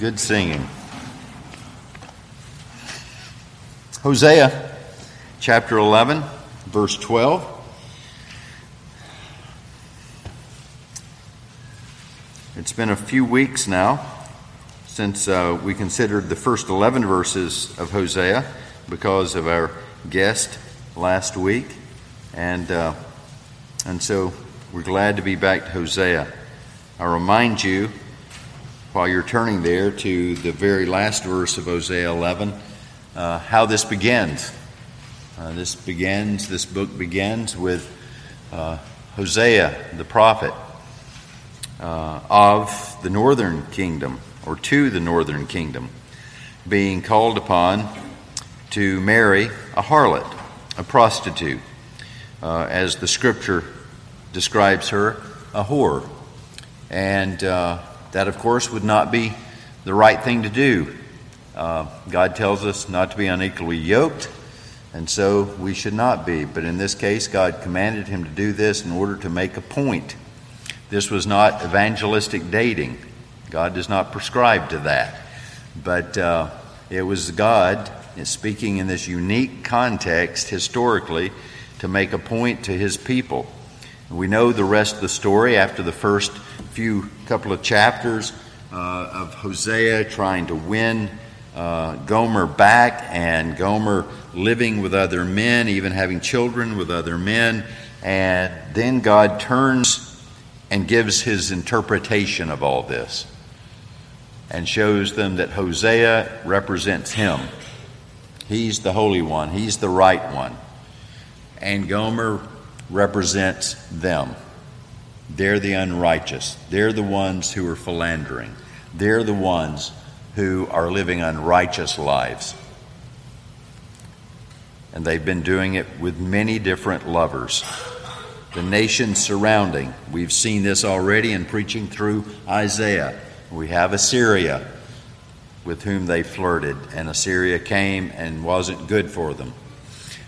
Good singing. Hosea chapter 11, verse 12. It's been a few weeks now since uh, we considered the first 11 verses of Hosea because of our guest last week. And, uh, and so we're glad to be back to Hosea. I remind you while you're turning there to the very last verse of Hosea 11, uh, how this begins. Uh, this begins, this book begins with uh, Hosea, the prophet uh, of the northern kingdom, or to the northern kingdom, being called upon to marry a harlot, a prostitute, uh, as the scripture describes her, a whore. And uh, that, of course, would not be the right thing to do. Uh, God tells us not to be unequally yoked, and so we should not be. But in this case, God commanded him to do this in order to make a point. This was not evangelistic dating. God does not prescribe to that. But uh, it was God speaking in this unique context historically to make a point to his people. We know the rest of the story after the first few couple of chapters uh, of Hosea trying to win uh, Gomer back and Gomer living with other men, even having children with other men. And then God turns and gives his interpretation of all this and shows them that Hosea represents him. He's the Holy One, he's the right one. And Gomer represents them. They're the unrighteous. They're the ones who are philandering. They're the ones who are living unrighteous lives. And they've been doing it with many different lovers. The nations surrounding, we've seen this already in preaching through Isaiah. We have Assyria with whom they flirted, and Assyria came and wasn't good for them.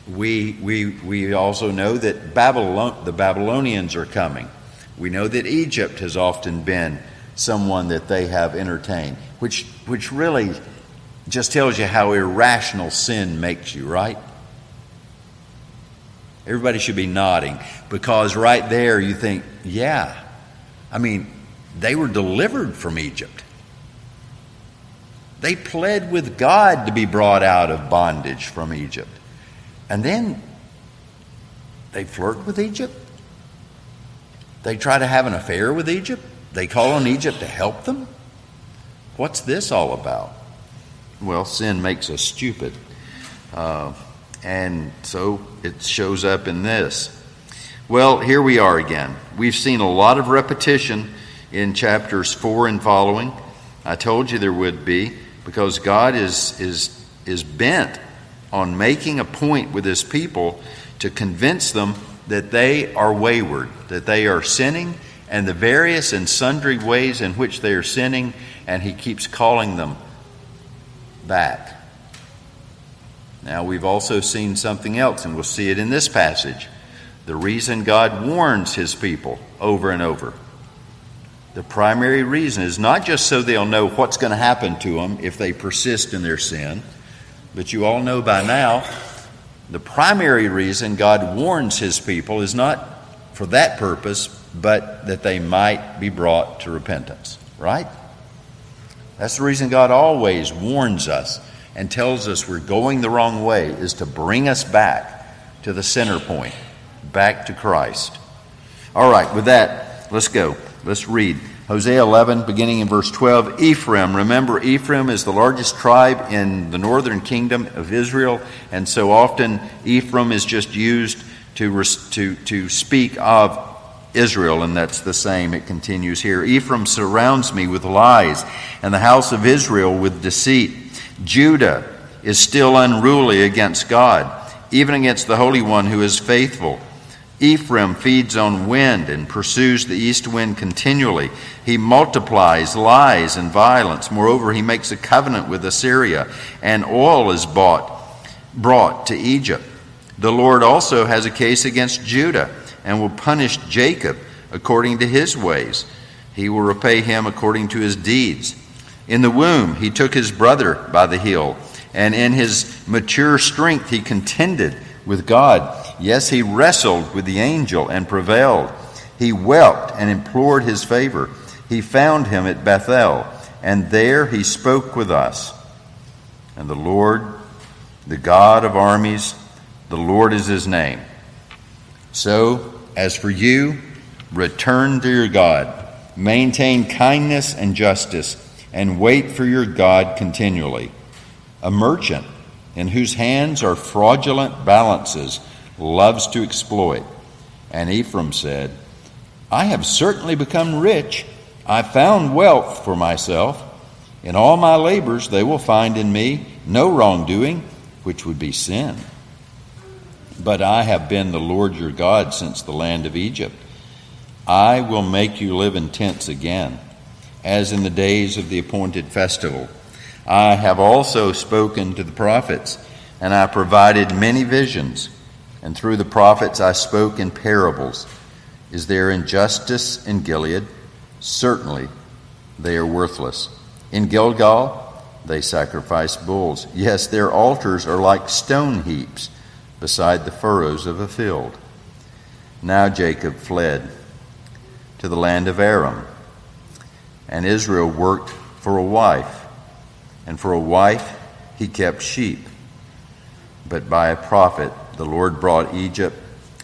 We, we, we also know that Babylon, the Babylonians are coming. We know that Egypt has often been someone that they have entertained, which, which really just tells you how irrational sin makes you, right? Everybody should be nodding because right there you think, yeah, I mean, they were delivered from Egypt. They pled with God to be brought out of bondage from Egypt. And then they flirt with Egypt. They try to have an affair with Egypt. They call on Egypt to help them. What's this all about? Well, sin makes us stupid. Uh, and so it shows up in this. Well, here we are again. We've seen a lot of repetition in chapters 4 and following. I told you there would be because God is, is, is bent on making a point with his people to convince them that they are wayward, that they are sinning, and the various and sundry ways in which they are sinning, and he keeps calling them back. Now, we've also seen something else, and we'll see it in this passage. The reason God warns his people over and over. The primary reason is not just so they'll know what's going to happen to them if they persist in their sin but you all know by now the primary reason God warns his people is not for that purpose, but that they might be brought to repentance, right? That's the reason God always warns us and tells us we're going the wrong way, is to bring us back to the center point, back to Christ. All right, with that, let's go. Let's read. Hosea 11, beginning in verse 12. Ephraim, remember, Ephraim is the largest tribe in the northern kingdom of Israel, and so often Ephraim is just used to, to, to speak of Israel, and that's the same. It continues here. Ephraim surrounds me with lies, and the house of Israel with deceit. Judah is still unruly against God, even against the Holy One who is faithful. Ephraim feeds on wind and pursues the east wind continually. He multiplies lies and violence. Moreover, he makes a covenant with Assyria, and oil is bought, brought to Egypt. The Lord also has a case against Judah and will punish Jacob according to his ways. He will repay him according to his deeds. In the womb, he took his brother by the heel, and in his mature strength, he contended with God. Yes, he wrestled with the angel and prevailed. He wept and implored his favor. He found him at Bethel, and there he spoke with us. And the Lord, the God of armies, the Lord is his name. So, as for you, return to your God, maintain kindness and justice, and wait for your God continually. A merchant in whose hands are fraudulent balances loves to exploit. And Ephraim said, I have certainly become rich. I found wealth for myself. In all my labors, they will find in me no wrongdoing, which would be sin. But I have been the Lord your God since the land of Egypt. I will make you live in tents again, as in the days of the appointed festival. I have also spoken to the prophets, and I provided many visions, and through the prophets I spoke in parables. Is there injustice in Gilead? Certainly, they are worthless. In Gilgal, they sacrifice bulls. Yes, their altars are like stone heaps beside the furrows of a field. Now Jacob fled to the land of Aram, and Israel worked for a wife, and for a wife he kept sheep. But by a prophet the Lord brought Egypt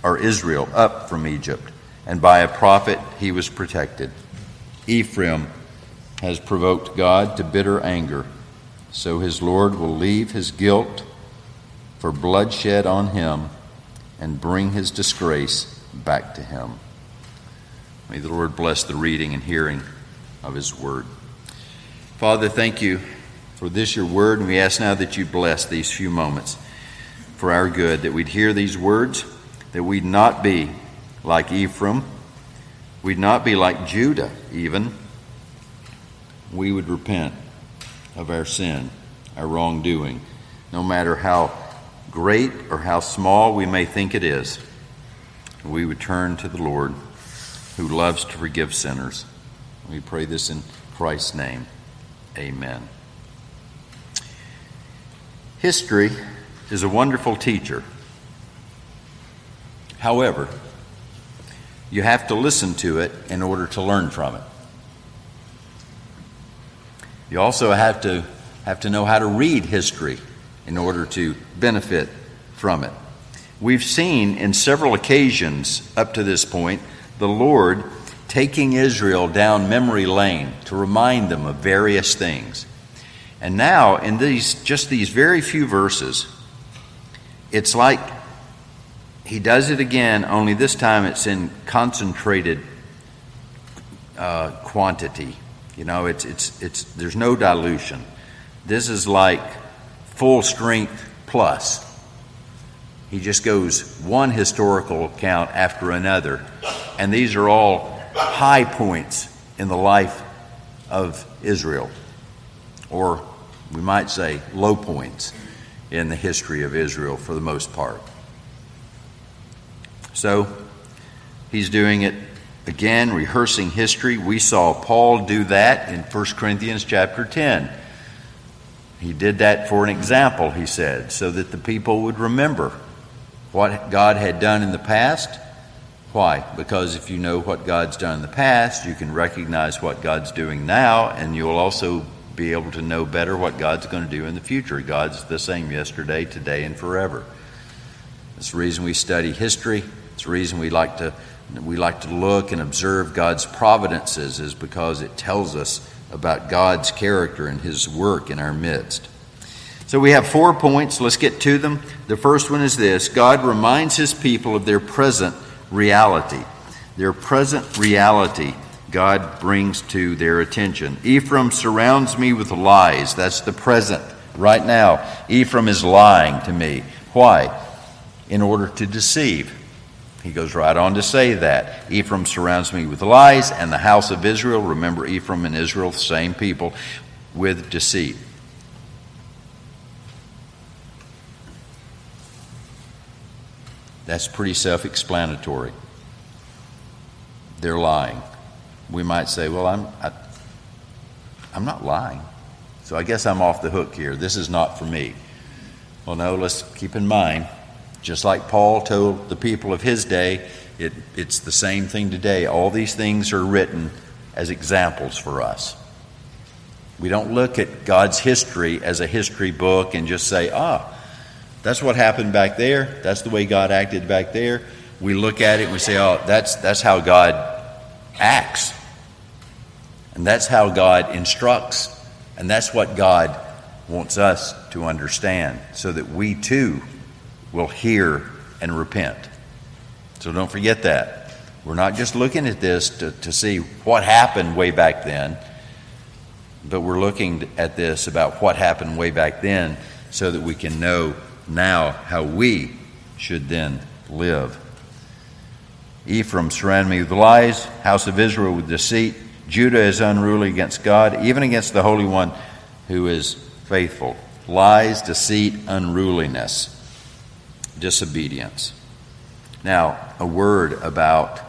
or Israel up from Egypt, and by a prophet he was protected. Ephraim has provoked God to bitter anger, so his Lord will leave his guilt for bloodshed on him and bring his disgrace back to him. May the Lord bless the reading and hearing of his word. Father, thank you for this your word, and we ask now that you bless these few moments for our good, that we'd hear these words, that we'd not be like Ephraim, we'd not be like Judah even. We would repent of our sin, our wrongdoing, no matter how great or how small we may think it is. We would turn to the Lord who loves to forgive sinners. We pray this in Christ's name. Amen. History is a wonderful teacher. However, you have to listen to it in order to learn from it. You also have to have to know how to read history in order to benefit from it. We've seen in several occasions up to this point the Lord taking Israel down memory lane to remind them of various things. And now, in these just these very few verses, it's like he does it again, only this time it's in concentrated uh, quantity. You know, it's, it's, it's, there's no dilution. This is like full strength plus. He just goes one historical account after another. And these are all high points in the life of Israel, or we might say low points in the history of Israel for the most part. So he's doing it again, rehearsing history. We saw Paul do that in 1 Corinthians chapter 10. He did that for an example, he said, so that the people would remember what God had done in the past. Why? Because if you know what God's done in the past, you can recognize what God's doing now, and you'll also be able to know better what God's going to do in the future. God's the same yesterday, today, and forever. It's the reason we study history. It's the reason we like to we like to look and observe God's providences is because it tells us about God's character and his work in our midst. So we have four points. Let's get to them. The first one is this God reminds his people of their present reality. Their present reality, God brings to their attention. Ephraim surrounds me with lies. That's the present. Right now, Ephraim is lying to me. Why? In order to deceive. He goes right on to say that. Ephraim surrounds me with lies, and the house of Israel, remember Ephraim and Israel, the same people, with deceit. That's pretty self explanatory. They're lying. We might say, well, I'm, I, I'm not lying. So I guess I'm off the hook here. This is not for me. Well, no, let's keep in mind, just like Paul told the people of his day, it, it's the same thing today. All these things are written as examples for us. We don't look at God's history as a history book and just say, ah, that's what happened back there. That's the way God acted back there. We look at it and we say, oh, that's, that's how God acts. And that's how God instructs. And that's what God wants us to understand so that we too will hear and repent. So don't forget that. We're not just looking at this to, to see what happened way back then, but we're looking at this about what happened way back then so that we can know now how we should then live. Ephraim surrounded me with lies, house of Israel with deceit. Judah is unruly against God, even against the Holy One who is faithful. Lies, deceit, unruliness, disobedience. Now, a word about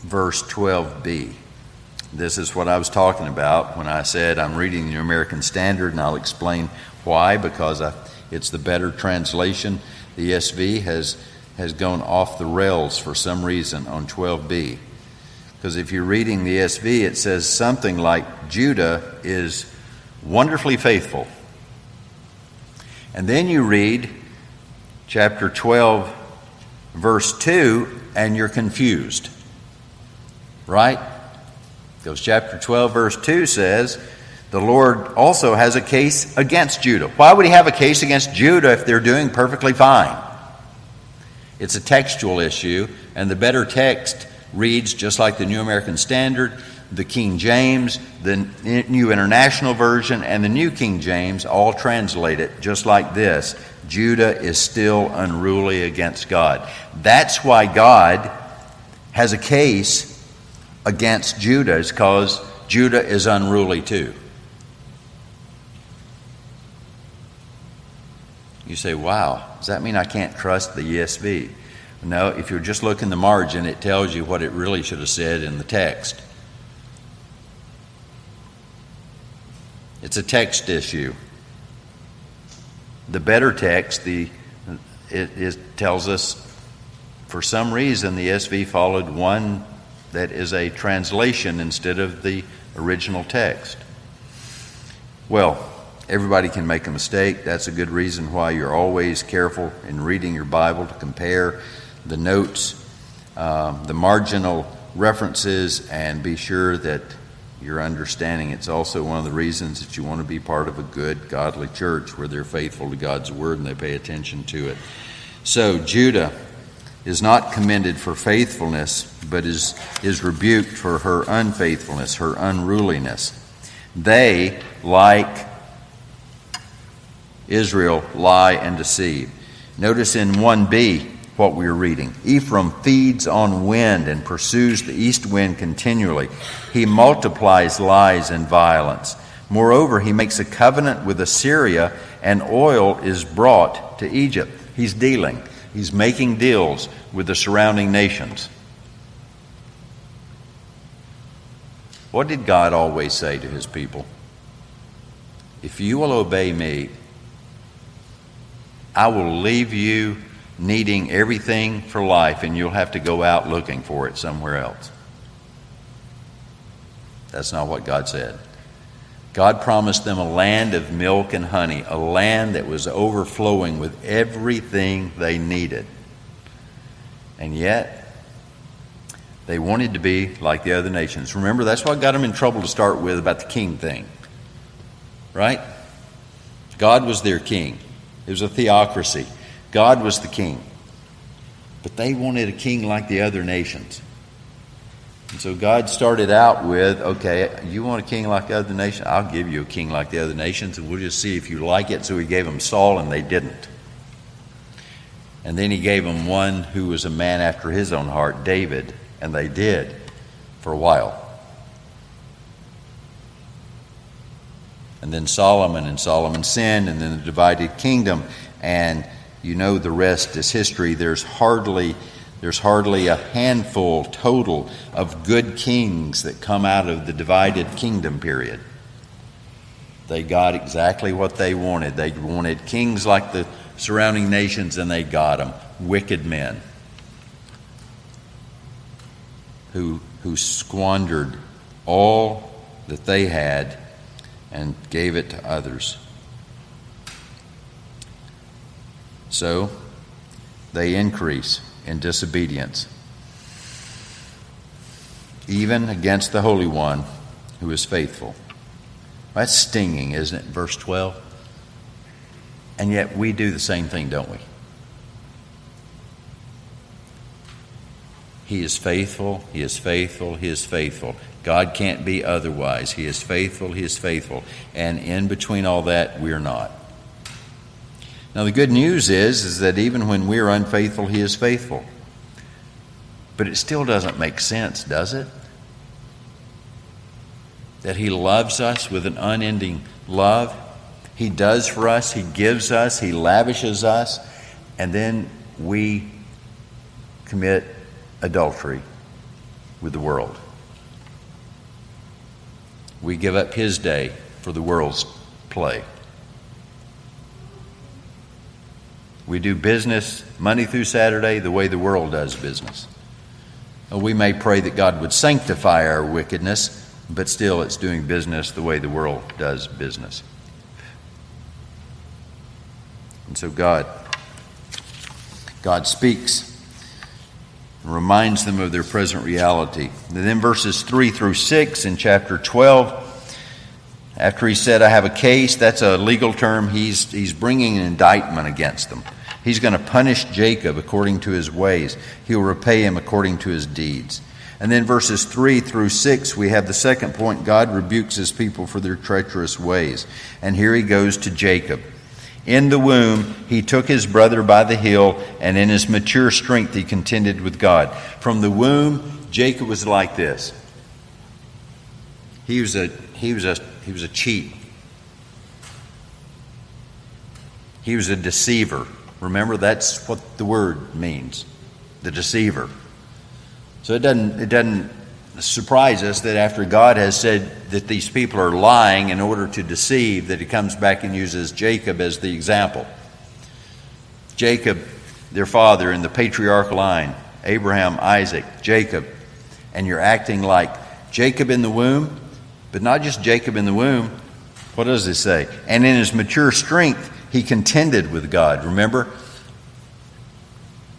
verse 12b. This is what I was talking about when I said I'm reading the American Standard, and I'll explain why, because I, it's the better translation. The ESV has, has gone off the rails for some reason on 12b. Because if you're reading the ESV, it says something like Judah is wonderfully faithful. And then you read chapter 12, verse 2, and you're confused. Right? Because chapter 12, verse 2 says, the Lord also has a case against Judah. Why would he have a case against Judah if they're doing perfectly fine? It's a textual issue, and the better text reads just like the New American Standard, the King James, the New International Version, and the New King James all translate it just like this Judah is still unruly against God. That's why God has a case against Judah, is because Judah is unruly too. You say, wow, does that mean I can't trust the ESV? No, if you're just looking the margin, it tells you what it really should have said in the text. It's a text issue. The better text, the it, it tells us for some reason the ESV followed one that is a translation instead of the original text. Well, Everybody can make a mistake. That's a good reason why you're always careful in reading your Bible to compare the notes, um, the marginal references, and be sure that you're understanding. It's also one of the reasons that you want to be part of a good, godly church where they're faithful to God's word and they pay attention to it. So, Judah is not commended for faithfulness, but is, is rebuked for her unfaithfulness, her unruliness. They, like Israel lie and deceive. Notice in 1b what we're reading. Ephraim feeds on wind and pursues the east wind continually. He multiplies lies and violence. Moreover, he makes a covenant with Assyria, and oil is brought to Egypt. He's dealing, he's making deals with the surrounding nations. What did God always say to his people? If you will obey me, I will leave you needing everything for life, and you'll have to go out looking for it somewhere else. That's not what God said. God promised them a land of milk and honey, a land that was overflowing with everything they needed. And yet, they wanted to be like the other nations. Remember, that's what got them in trouble to start with about the king thing. Right? God was their king. It was a theocracy. God was the king. But they wanted a king like the other nations. And so God started out with, okay, you want a king like the other nations? I'll give you a king like the other nations, and we'll just see if you like it. So he gave them Saul, and they didn't. And then he gave them one who was a man after his own heart, David, and they did for a while. and then Solomon, and Solomon sinned, and then the divided kingdom, and you know the rest is history. There's hardly there's hardly a handful total of good kings that come out of the divided kingdom period. They got exactly what they wanted. They wanted kings like the surrounding nations, and they got them wicked men who, who squandered all that they had and gave it to others. So they increase in disobedience, even against the Holy One who is faithful. That's stinging, isn't it? Verse 12. And yet we do the same thing, don't we? He is faithful, He is faithful, He is faithful. God can't be otherwise. He is faithful, He is faithful. And in between all that, we're not. Now the good news is, is that even when we're unfaithful, He is faithful. But it still doesn't make sense, does it? That He loves us with an unending love. He does for us, He gives us, He lavishes us, and then we commit adultery with the world. We give up His day for the world's play. We do business Monday through Saturday the way the world does business. Uh, we may pray that God would sanctify our wickedness, but still it's doing business the way the world does business. And so God God speaks and reminds them of their present reality. And then verses 3 through 6 in chapter 12, after he said, I have a case, that's a legal term, he's, he's bringing an indictment against them. He's going to punish Jacob according to his ways, he'll repay him according to his deeds. And then verses 3 through 6, we have the second point God rebukes his people for their treacherous ways. And here he goes to Jacob. In the womb, he took his brother by the heel, and in his mature strength, he contended with God. From the womb, Jacob was like this. He was a, he was a, he was a cheat. He was a deceiver. Remember, that's what the word means the deceiver. So it doesn't, it doesn't surprise us that after God has said that these people are lying in order to deceive, that he comes back and uses Jacob as the example. Jacob, their father in the patriarchal line, Abraham, Isaac, Jacob, and you're acting like Jacob in the womb, but not just Jacob in the womb. What does it say? And in his mature strength, he contended with God. Remember?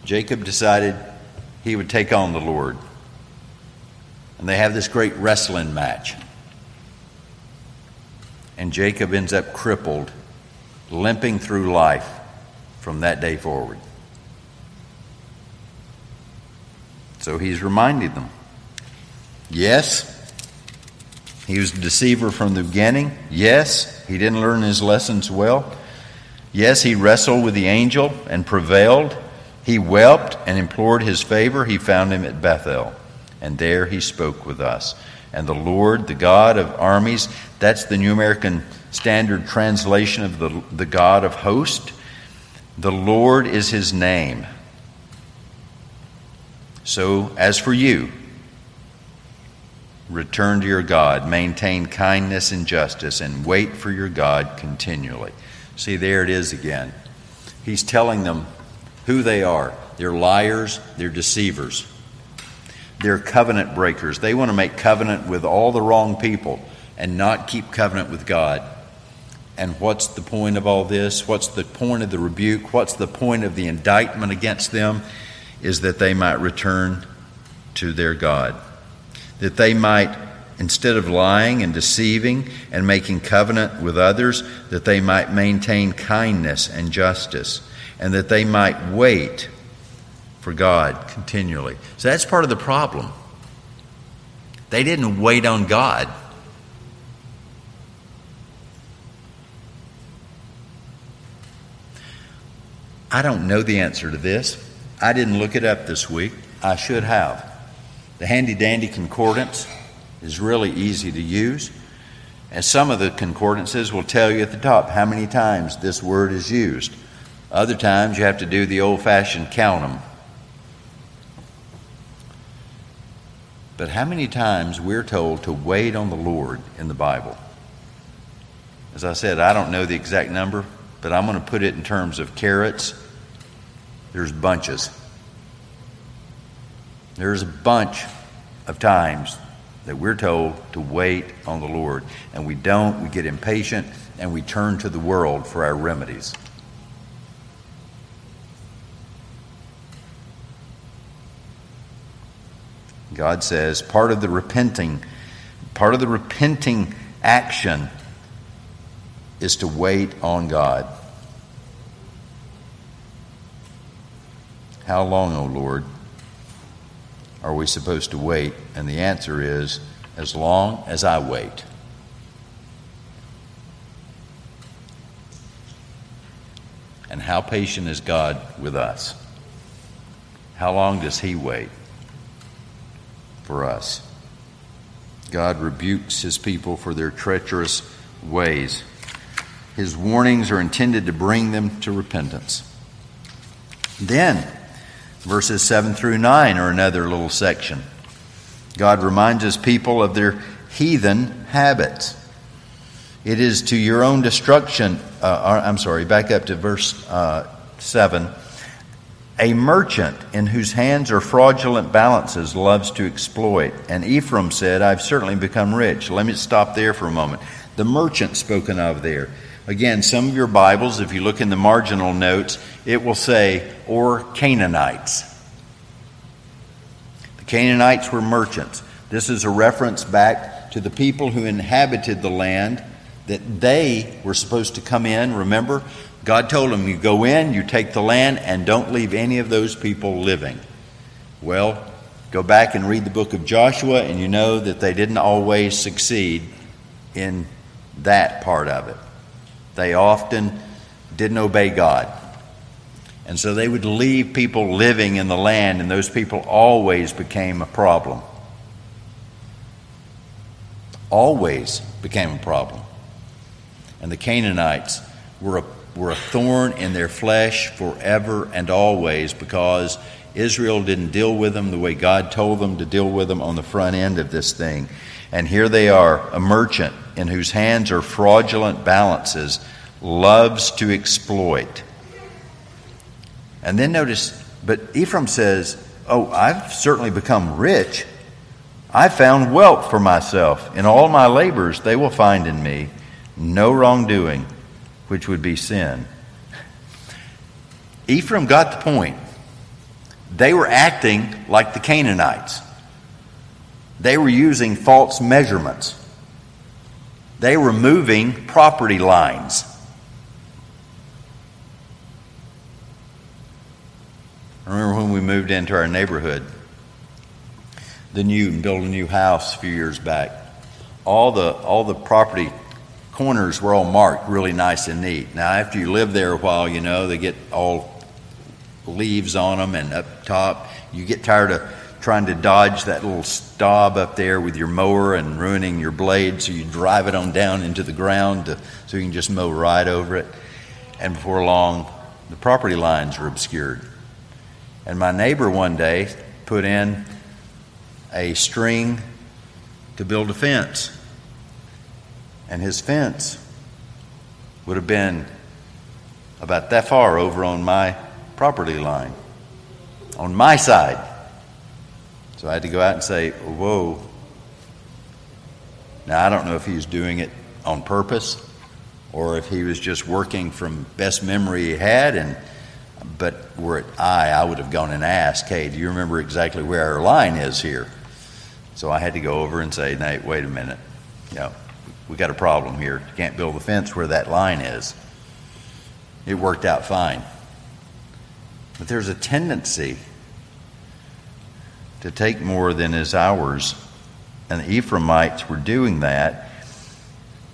Jacob decided he would take on the Lord and they have this great wrestling match. And Jacob ends up crippled, limping through life from that day forward. So he's reminding them yes, he was a deceiver from the beginning. Yes, he didn't learn his lessons well. Yes, he wrestled with the angel and prevailed. He wept and implored his favor. He found him at Bethel and there he spoke with us. And the Lord, the God of armies, that's the New American Standard translation of the, the God of hosts. The Lord is his name. So, as for you, return to your God, maintain kindness and justice, and wait for your God continually. See, there it is again. He's telling them who they are. They're liars, they're deceivers. They're covenant breakers. They want to make covenant with all the wrong people and not keep covenant with God. And what's the point of all this? What's the point of the rebuke? What's the point of the indictment against them? Is that they might return to their God. That they might, instead of lying and deceiving and making covenant with others, that they might maintain kindness and justice. And that they might wait for God continually. So that's part of the problem. They didn't wait on God. I don't know the answer to this. I didn't look it up this week. I should have. The handy dandy concordance is really easy to use. And some of the concordances will tell you at the top how many times this word is used. Other times you have to do the old fashioned count them But how many times we're told to wait on the Lord in the Bible? As I said, I don't know the exact number, but I'm going to put it in terms of carrots. There's bunches. There's a bunch of times that we're told to wait on the Lord, and we don't. We get impatient and we turn to the world for our remedies. God says part of the repenting, part of the repenting action is to wait on God. How long, O oh Lord, are we supposed to wait? And the answer is as long as I wait. And how patient is God with us? How long does He wait for us? God rebukes His people for their treacherous ways. His warnings are intended to bring them to repentance. Then, verses 7 through 9 are another little section. God reminds his people of their heathen habits. It is to your own destruction. Uh, I'm sorry, back up to verse uh, 7. A merchant in whose hands are fraudulent balances loves to exploit. And Ephraim said, I've certainly become rich. Let me stop there for a moment. The merchant spoken of there. Again, some of your Bibles, if you look in the marginal notes, it will say, or Canaanites. The Canaanites were merchants. This is a reference back to the people who inhabited the land that they were supposed to come in. Remember, God told them, You go in, you take the land, and don't leave any of those people living. Well, go back and read the book of Joshua, and you know that they didn't always succeed in that part of it. They often didn't obey God. And so they would leave people living in the land, and those people always became a problem. Always became a problem. And the Canaanites were a, were a thorn in their flesh forever and always because Israel didn't deal with them the way God told them to deal with them on the front end of this thing. And here they are, a merchant in whose hands are fraudulent balances, loves to exploit. And then notice, but Ephraim says, Oh, I've certainly become rich. I found wealth for myself. In all my labors, they will find in me no wrongdoing, which would be sin. Ephraim got the point. They were acting like the Canaanites. They were using false measurements. They were moving property lines. I remember when we moved into our neighborhood, the new and built a new house a few years back. All the all the property corners were all marked really nice and neat. Now, after you live there a while, you know, they get all leaves on them, and up top, you get tired of trying to dodge that little stub up there with your mower and ruining your blade, so you drive it on down into the ground to, so you can just mow right over it. And before long, the property lines were obscured. And my neighbor one day put in a string to build a fence and his fence would have been about that far over on my property line, on my side. So I had to go out and say, Whoa. Now, I don't know if he was doing it on purpose or if he was just working from best memory he had. And but were it I, I would have gone and asked, Hey, do you remember exactly where our line is here? So I had to go over and say, Nate, wait a minute. You know, we got a problem here. You can't build a fence where that line is. It worked out fine. But there's a tendency to take more than is ours. And the Ephraimites were doing that.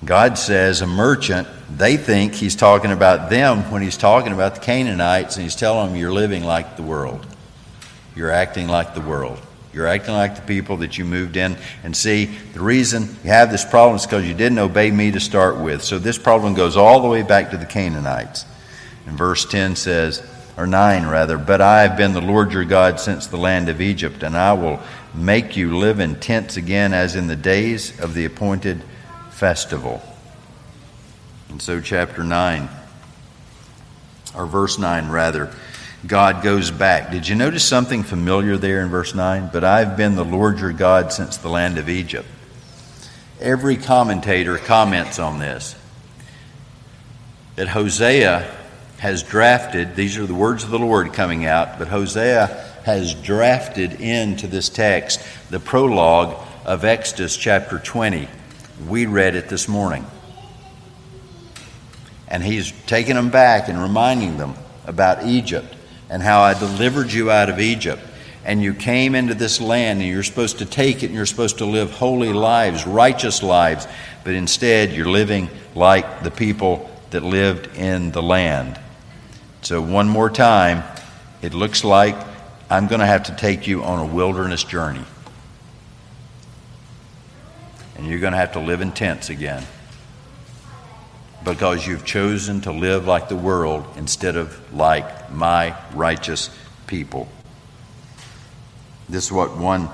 God says a merchant, they think he's talking about them when he's talking about the Canaanites, and he's telling them you're living like the world. You're acting like the world. You're acting like the people that you moved in. And see, the reason you have this problem is because you didn't obey me to start with. So this problem goes all the way back to the Canaanites. And verse 10 says, or 9 rather, but I have been the Lord your God since the land of Egypt, and I will make you live in tents again as in the days of the appointed festival. And so, chapter 9, or verse 9 rather, God goes back. Did you notice something familiar there in verse 9? But I've been the Lord your God since the land of Egypt. Every commentator comments on this that Hosea has drafted, these are the words of the Lord coming out, but Hosea has drafted into this text the prologue of Exodus chapter 20. We read it this morning. And he's taking them back and reminding them about Egypt and how I delivered you out of Egypt. And you came into this land and you're supposed to take it and you're supposed to live holy lives, righteous lives. But instead, you're living like the people that lived in the land. So, one more time, it looks like I'm going to have to take you on a wilderness journey. And you're going to have to live in tents again because you've chosen to live like the world instead of like my righteous people. This is what one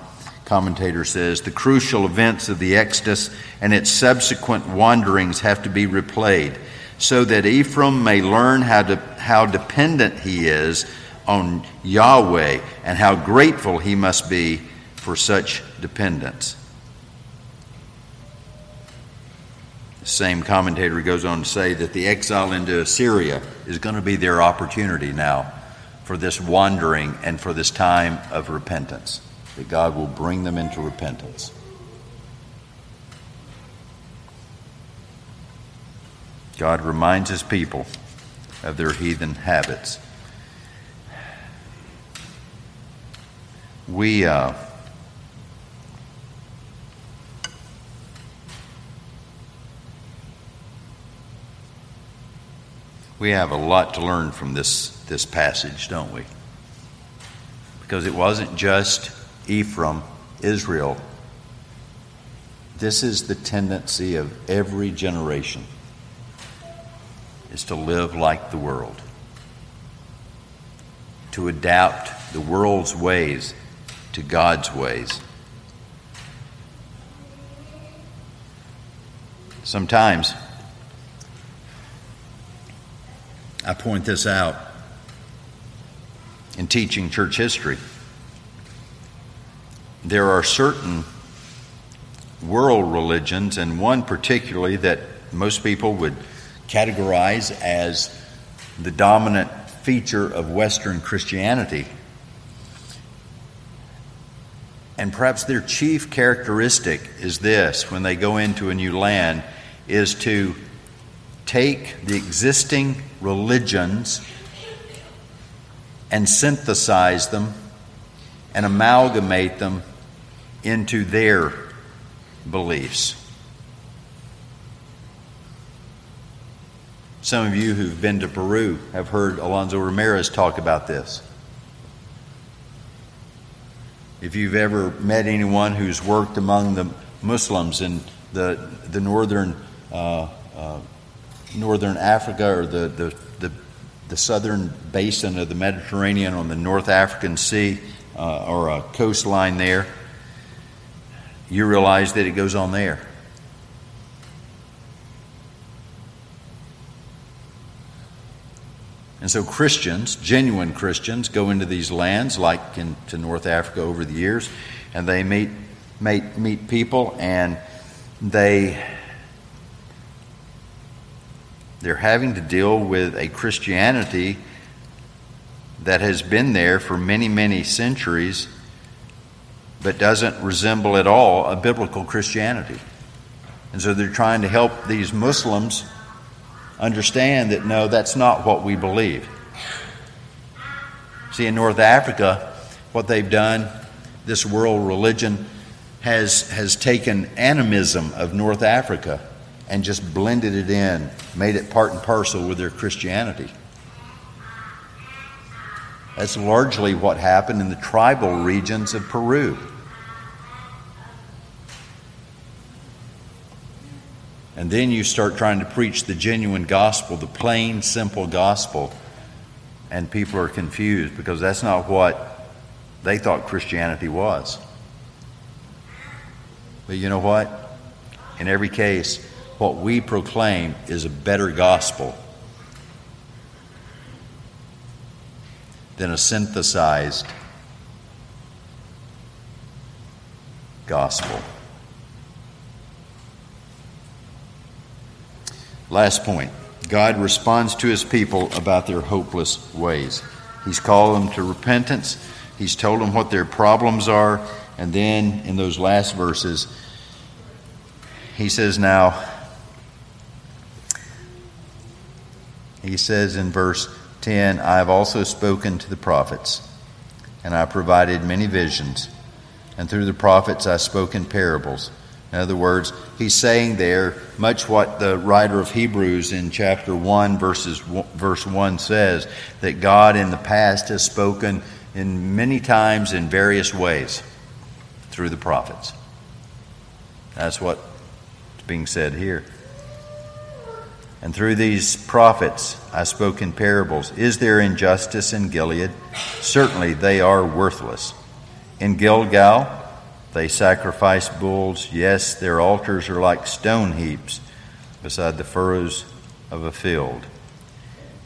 commentator says the crucial events of the Exodus and its subsequent wanderings have to be replayed so that Ephraim may learn how, to, how dependent he is on Yahweh and how grateful he must be for such dependence. The same commentator goes on to say that the exile into Assyria is going to be their opportunity now for this wandering and for this time of repentance, that God will bring them into repentance. God reminds his people of their heathen habits. We uh, we have a lot to learn from this this passage, don't we? Because it wasn't just Ephraim, Israel. This is the tendency of every generation is to live like the world, to adapt the world's ways to God's ways. Sometimes I point this out in teaching church history. There are certain world religions, and one particularly that most people would categorize as the dominant feature of Western Christianity. And perhaps their chief characteristic is this when they go into a new land is to take the existing religions and synthesize them and amalgamate them into their beliefs. Some of you who've been to Peru have heard Alonso Ramirez talk about this. If you've ever met anyone who's worked among the Muslims in the, the northern, uh, uh, northern Africa or the, the, the, the, southern basin of the Mediterranean on the North African Sea uh, or a coastline there, you realize that it goes on there. And so Christians, genuine Christians, go into these lands, like into North Africa over the years, and they meet, meet, meet people, and they they're having to deal with a Christianity that has been there for many, many centuries, but doesn't resemble at all a biblical Christianity. And so they're trying to help these Muslims understand that no, that's not what we believe. See, in North Africa, what they've done, this world religion has, has taken animism of North Africa and just blended it in, made it part and parcel with their Christianity. That's largely what happened in the tribal regions of Peru. And then you start trying to preach the genuine gospel, the plain, simple gospel, and people are confused because that's not what they thought Christianity was. But you know what? In every case, what we proclaim is a better gospel than a synthesized gospel. Last point God responds to his people about their hopeless ways. He's called them to repentance, he's told them what their problems are, and then in those last verses, he says, Now, he says in verse 10, I have also spoken to the prophets, and I provided many visions, and through the prophets I spoke in parables. In other words, he's saying there much what the writer of Hebrews in chapter 1, verses, verse 1 says that God in the past has spoken in many times in various ways through the prophets. That's what's being said here. And through these prophets I spoke in parables. Is there injustice in Gilead? Certainly they are worthless. In Gilgal, they sacrifice bulls. Yes, their altars are like stone heaps beside the furrows of a field.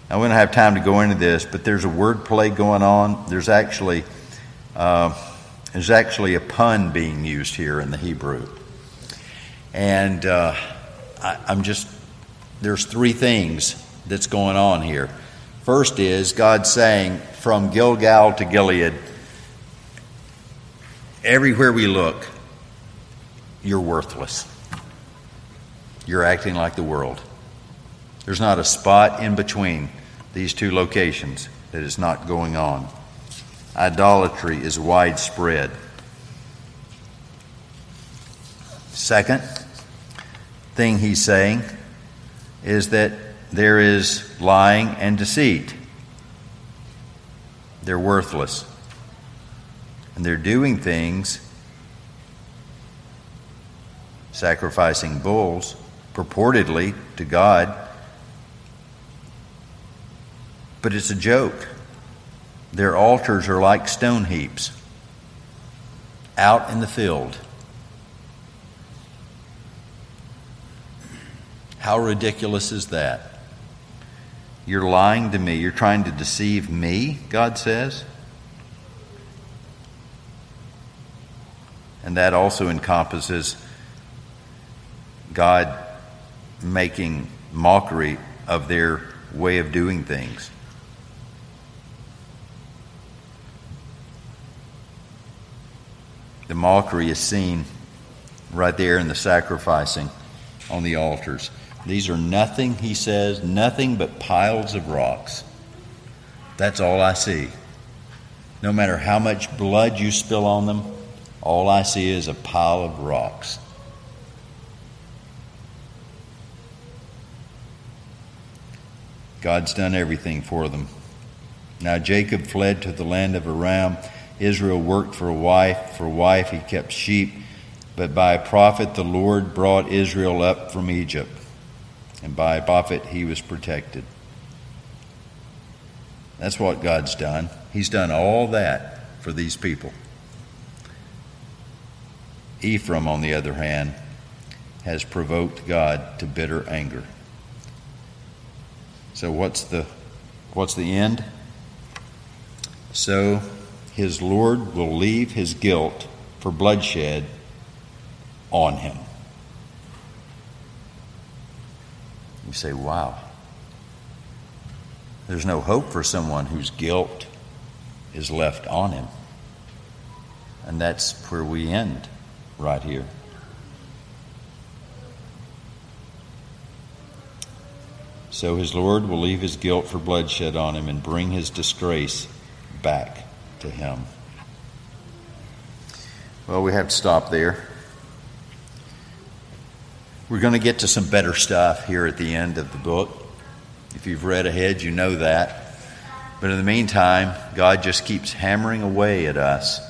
I wouldn't have time to go into this, but there's a word play going on. There's actually uh, there's actually a pun being used here in the Hebrew, and uh, I, I'm just there's three things that's going on here. First is God saying, from Gilgal to Gilead, everywhere we look, you're worthless. You're acting like the world. There's not a spot in between these two locations that is not going on. Idolatry is widespread. Second thing he's saying is that there is lying and deceit. They're worthless and they're doing things, sacrificing bulls, purportedly to God, but it's a joke. Their altars are like stone heaps out in the field. How ridiculous is that? You're lying to me. You're trying to deceive me, God says. And that also encompasses God making mockery of their way of doing things. The mockery is seen right there in the sacrificing on the altars. These are nothing, he says, nothing but piles of rocks. That's all I see. No matter how much blood you spill on them, all I see is a pile of rocks. God's done everything for them. Now Jacob fled to the land of Aram. Israel worked for a wife. For a wife, he kept sheep. But by a prophet, the Lord brought Israel up from Egypt. And by a prophet, he was protected. That's what God's done. He's done all that for these people. Ephraim, on the other hand, has provoked God to bitter anger. So what's the what's the end? So his Lord will leave his guilt for bloodshed on him. You say, wow. There's no hope for someone whose guilt is left on him. And that's where we end right here. So his Lord will leave his guilt for bloodshed on him and bring his disgrace back to him. Well, we have to stop there. We're going to get to some better stuff here at the end of the book. If you've read ahead, you know that. But in the meantime, God just keeps hammering away at us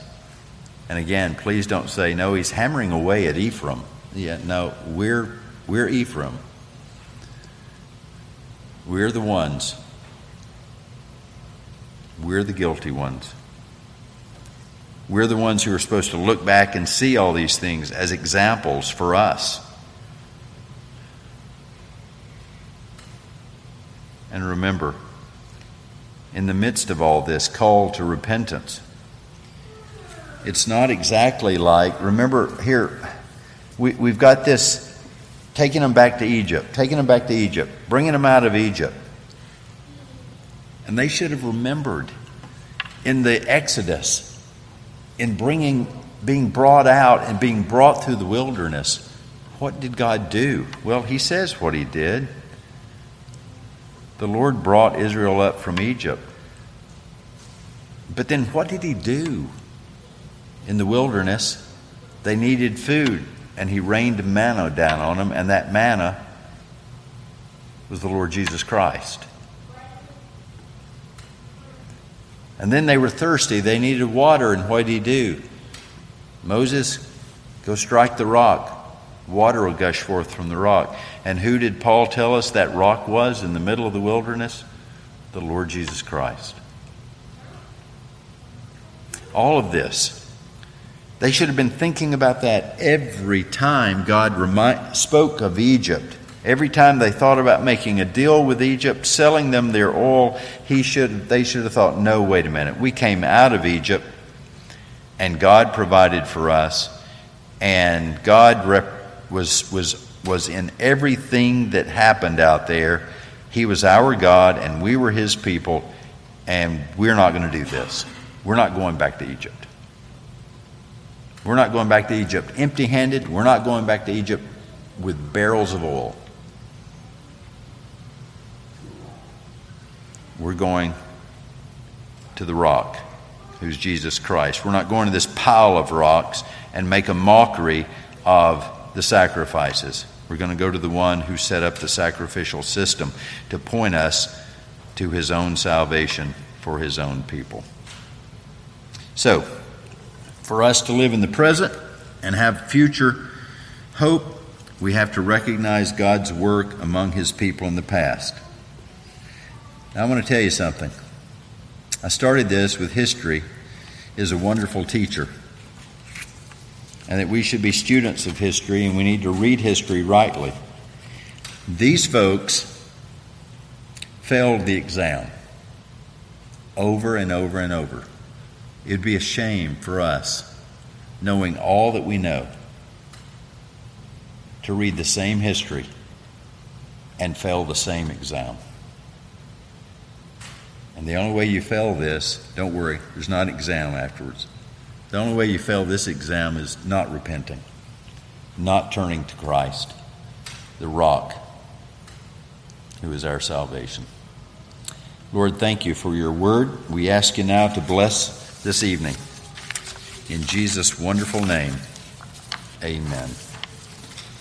and again, please don't say, no, he's hammering away at Ephraim. Yeah, no, we're, we're Ephraim. We're the ones. We're the guilty ones. We're the ones who are supposed to look back and see all these things as examples for us. And remember, in the midst of all this, call to repentance it's not exactly like, remember here, we, we've got this taking them back to Egypt, taking them back to Egypt, bringing them out of Egypt. And they should have remembered in the Exodus, in bringing, being brought out and being brought through the wilderness, what did God do? Well, He says what He did. The Lord brought Israel up from Egypt. But then what did He do? In the wilderness, they needed food, and He rained manna down on them, and that manna was the Lord Jesus Christ. And then they were thirsty. They needed water, and what did he do? Moses, go strike the rock. Water will gush forth from the rock. And who did Paul tell us that rock was in the middle of the wilderness? The Lord Jesus Christ. All of this. They should have been thinking about that every time God remind, spoke of Egypt. Every time they thought about making a deal with Egypt, selling them their oil, he should, they should have thought, no, wait a minute. We came out of Egypt, and God provided for us, and God rep- was, was, was in everything that happened out there. He was our God, and we were his people, and we're not going to do this. We're not going back to Egypt. We're not going back to Egypt empty handed. We're not going back to Egypt with barrels of oil. We're going to the rock, who's Jesus Christ. We're not going to this pile of rocks and make a mockery of the sacrifices. We're going to go to the one who set up the sacrificial system to point us to his own salvation for his own people. So, for us to live in the present and have future hope, we have to recognize God's work among his people in the past. Now, I want to tell you something. I started this with history is a wonderful teacher, and that we should be students of history and we need to read history rightly. These folks failed the exam over and over and over. It'd be a shame for us, knowing all that we know, to read the same history and fail the same exam. And the only way you fail this, don't worry, there's not an exam afterwards. The only way you fail this exam is not repenting, not turning to Christ, the rock, who is our salvation. Lord, thank you for your word. We ask you now to bless this evening. In Jesus' wonderful name, amen.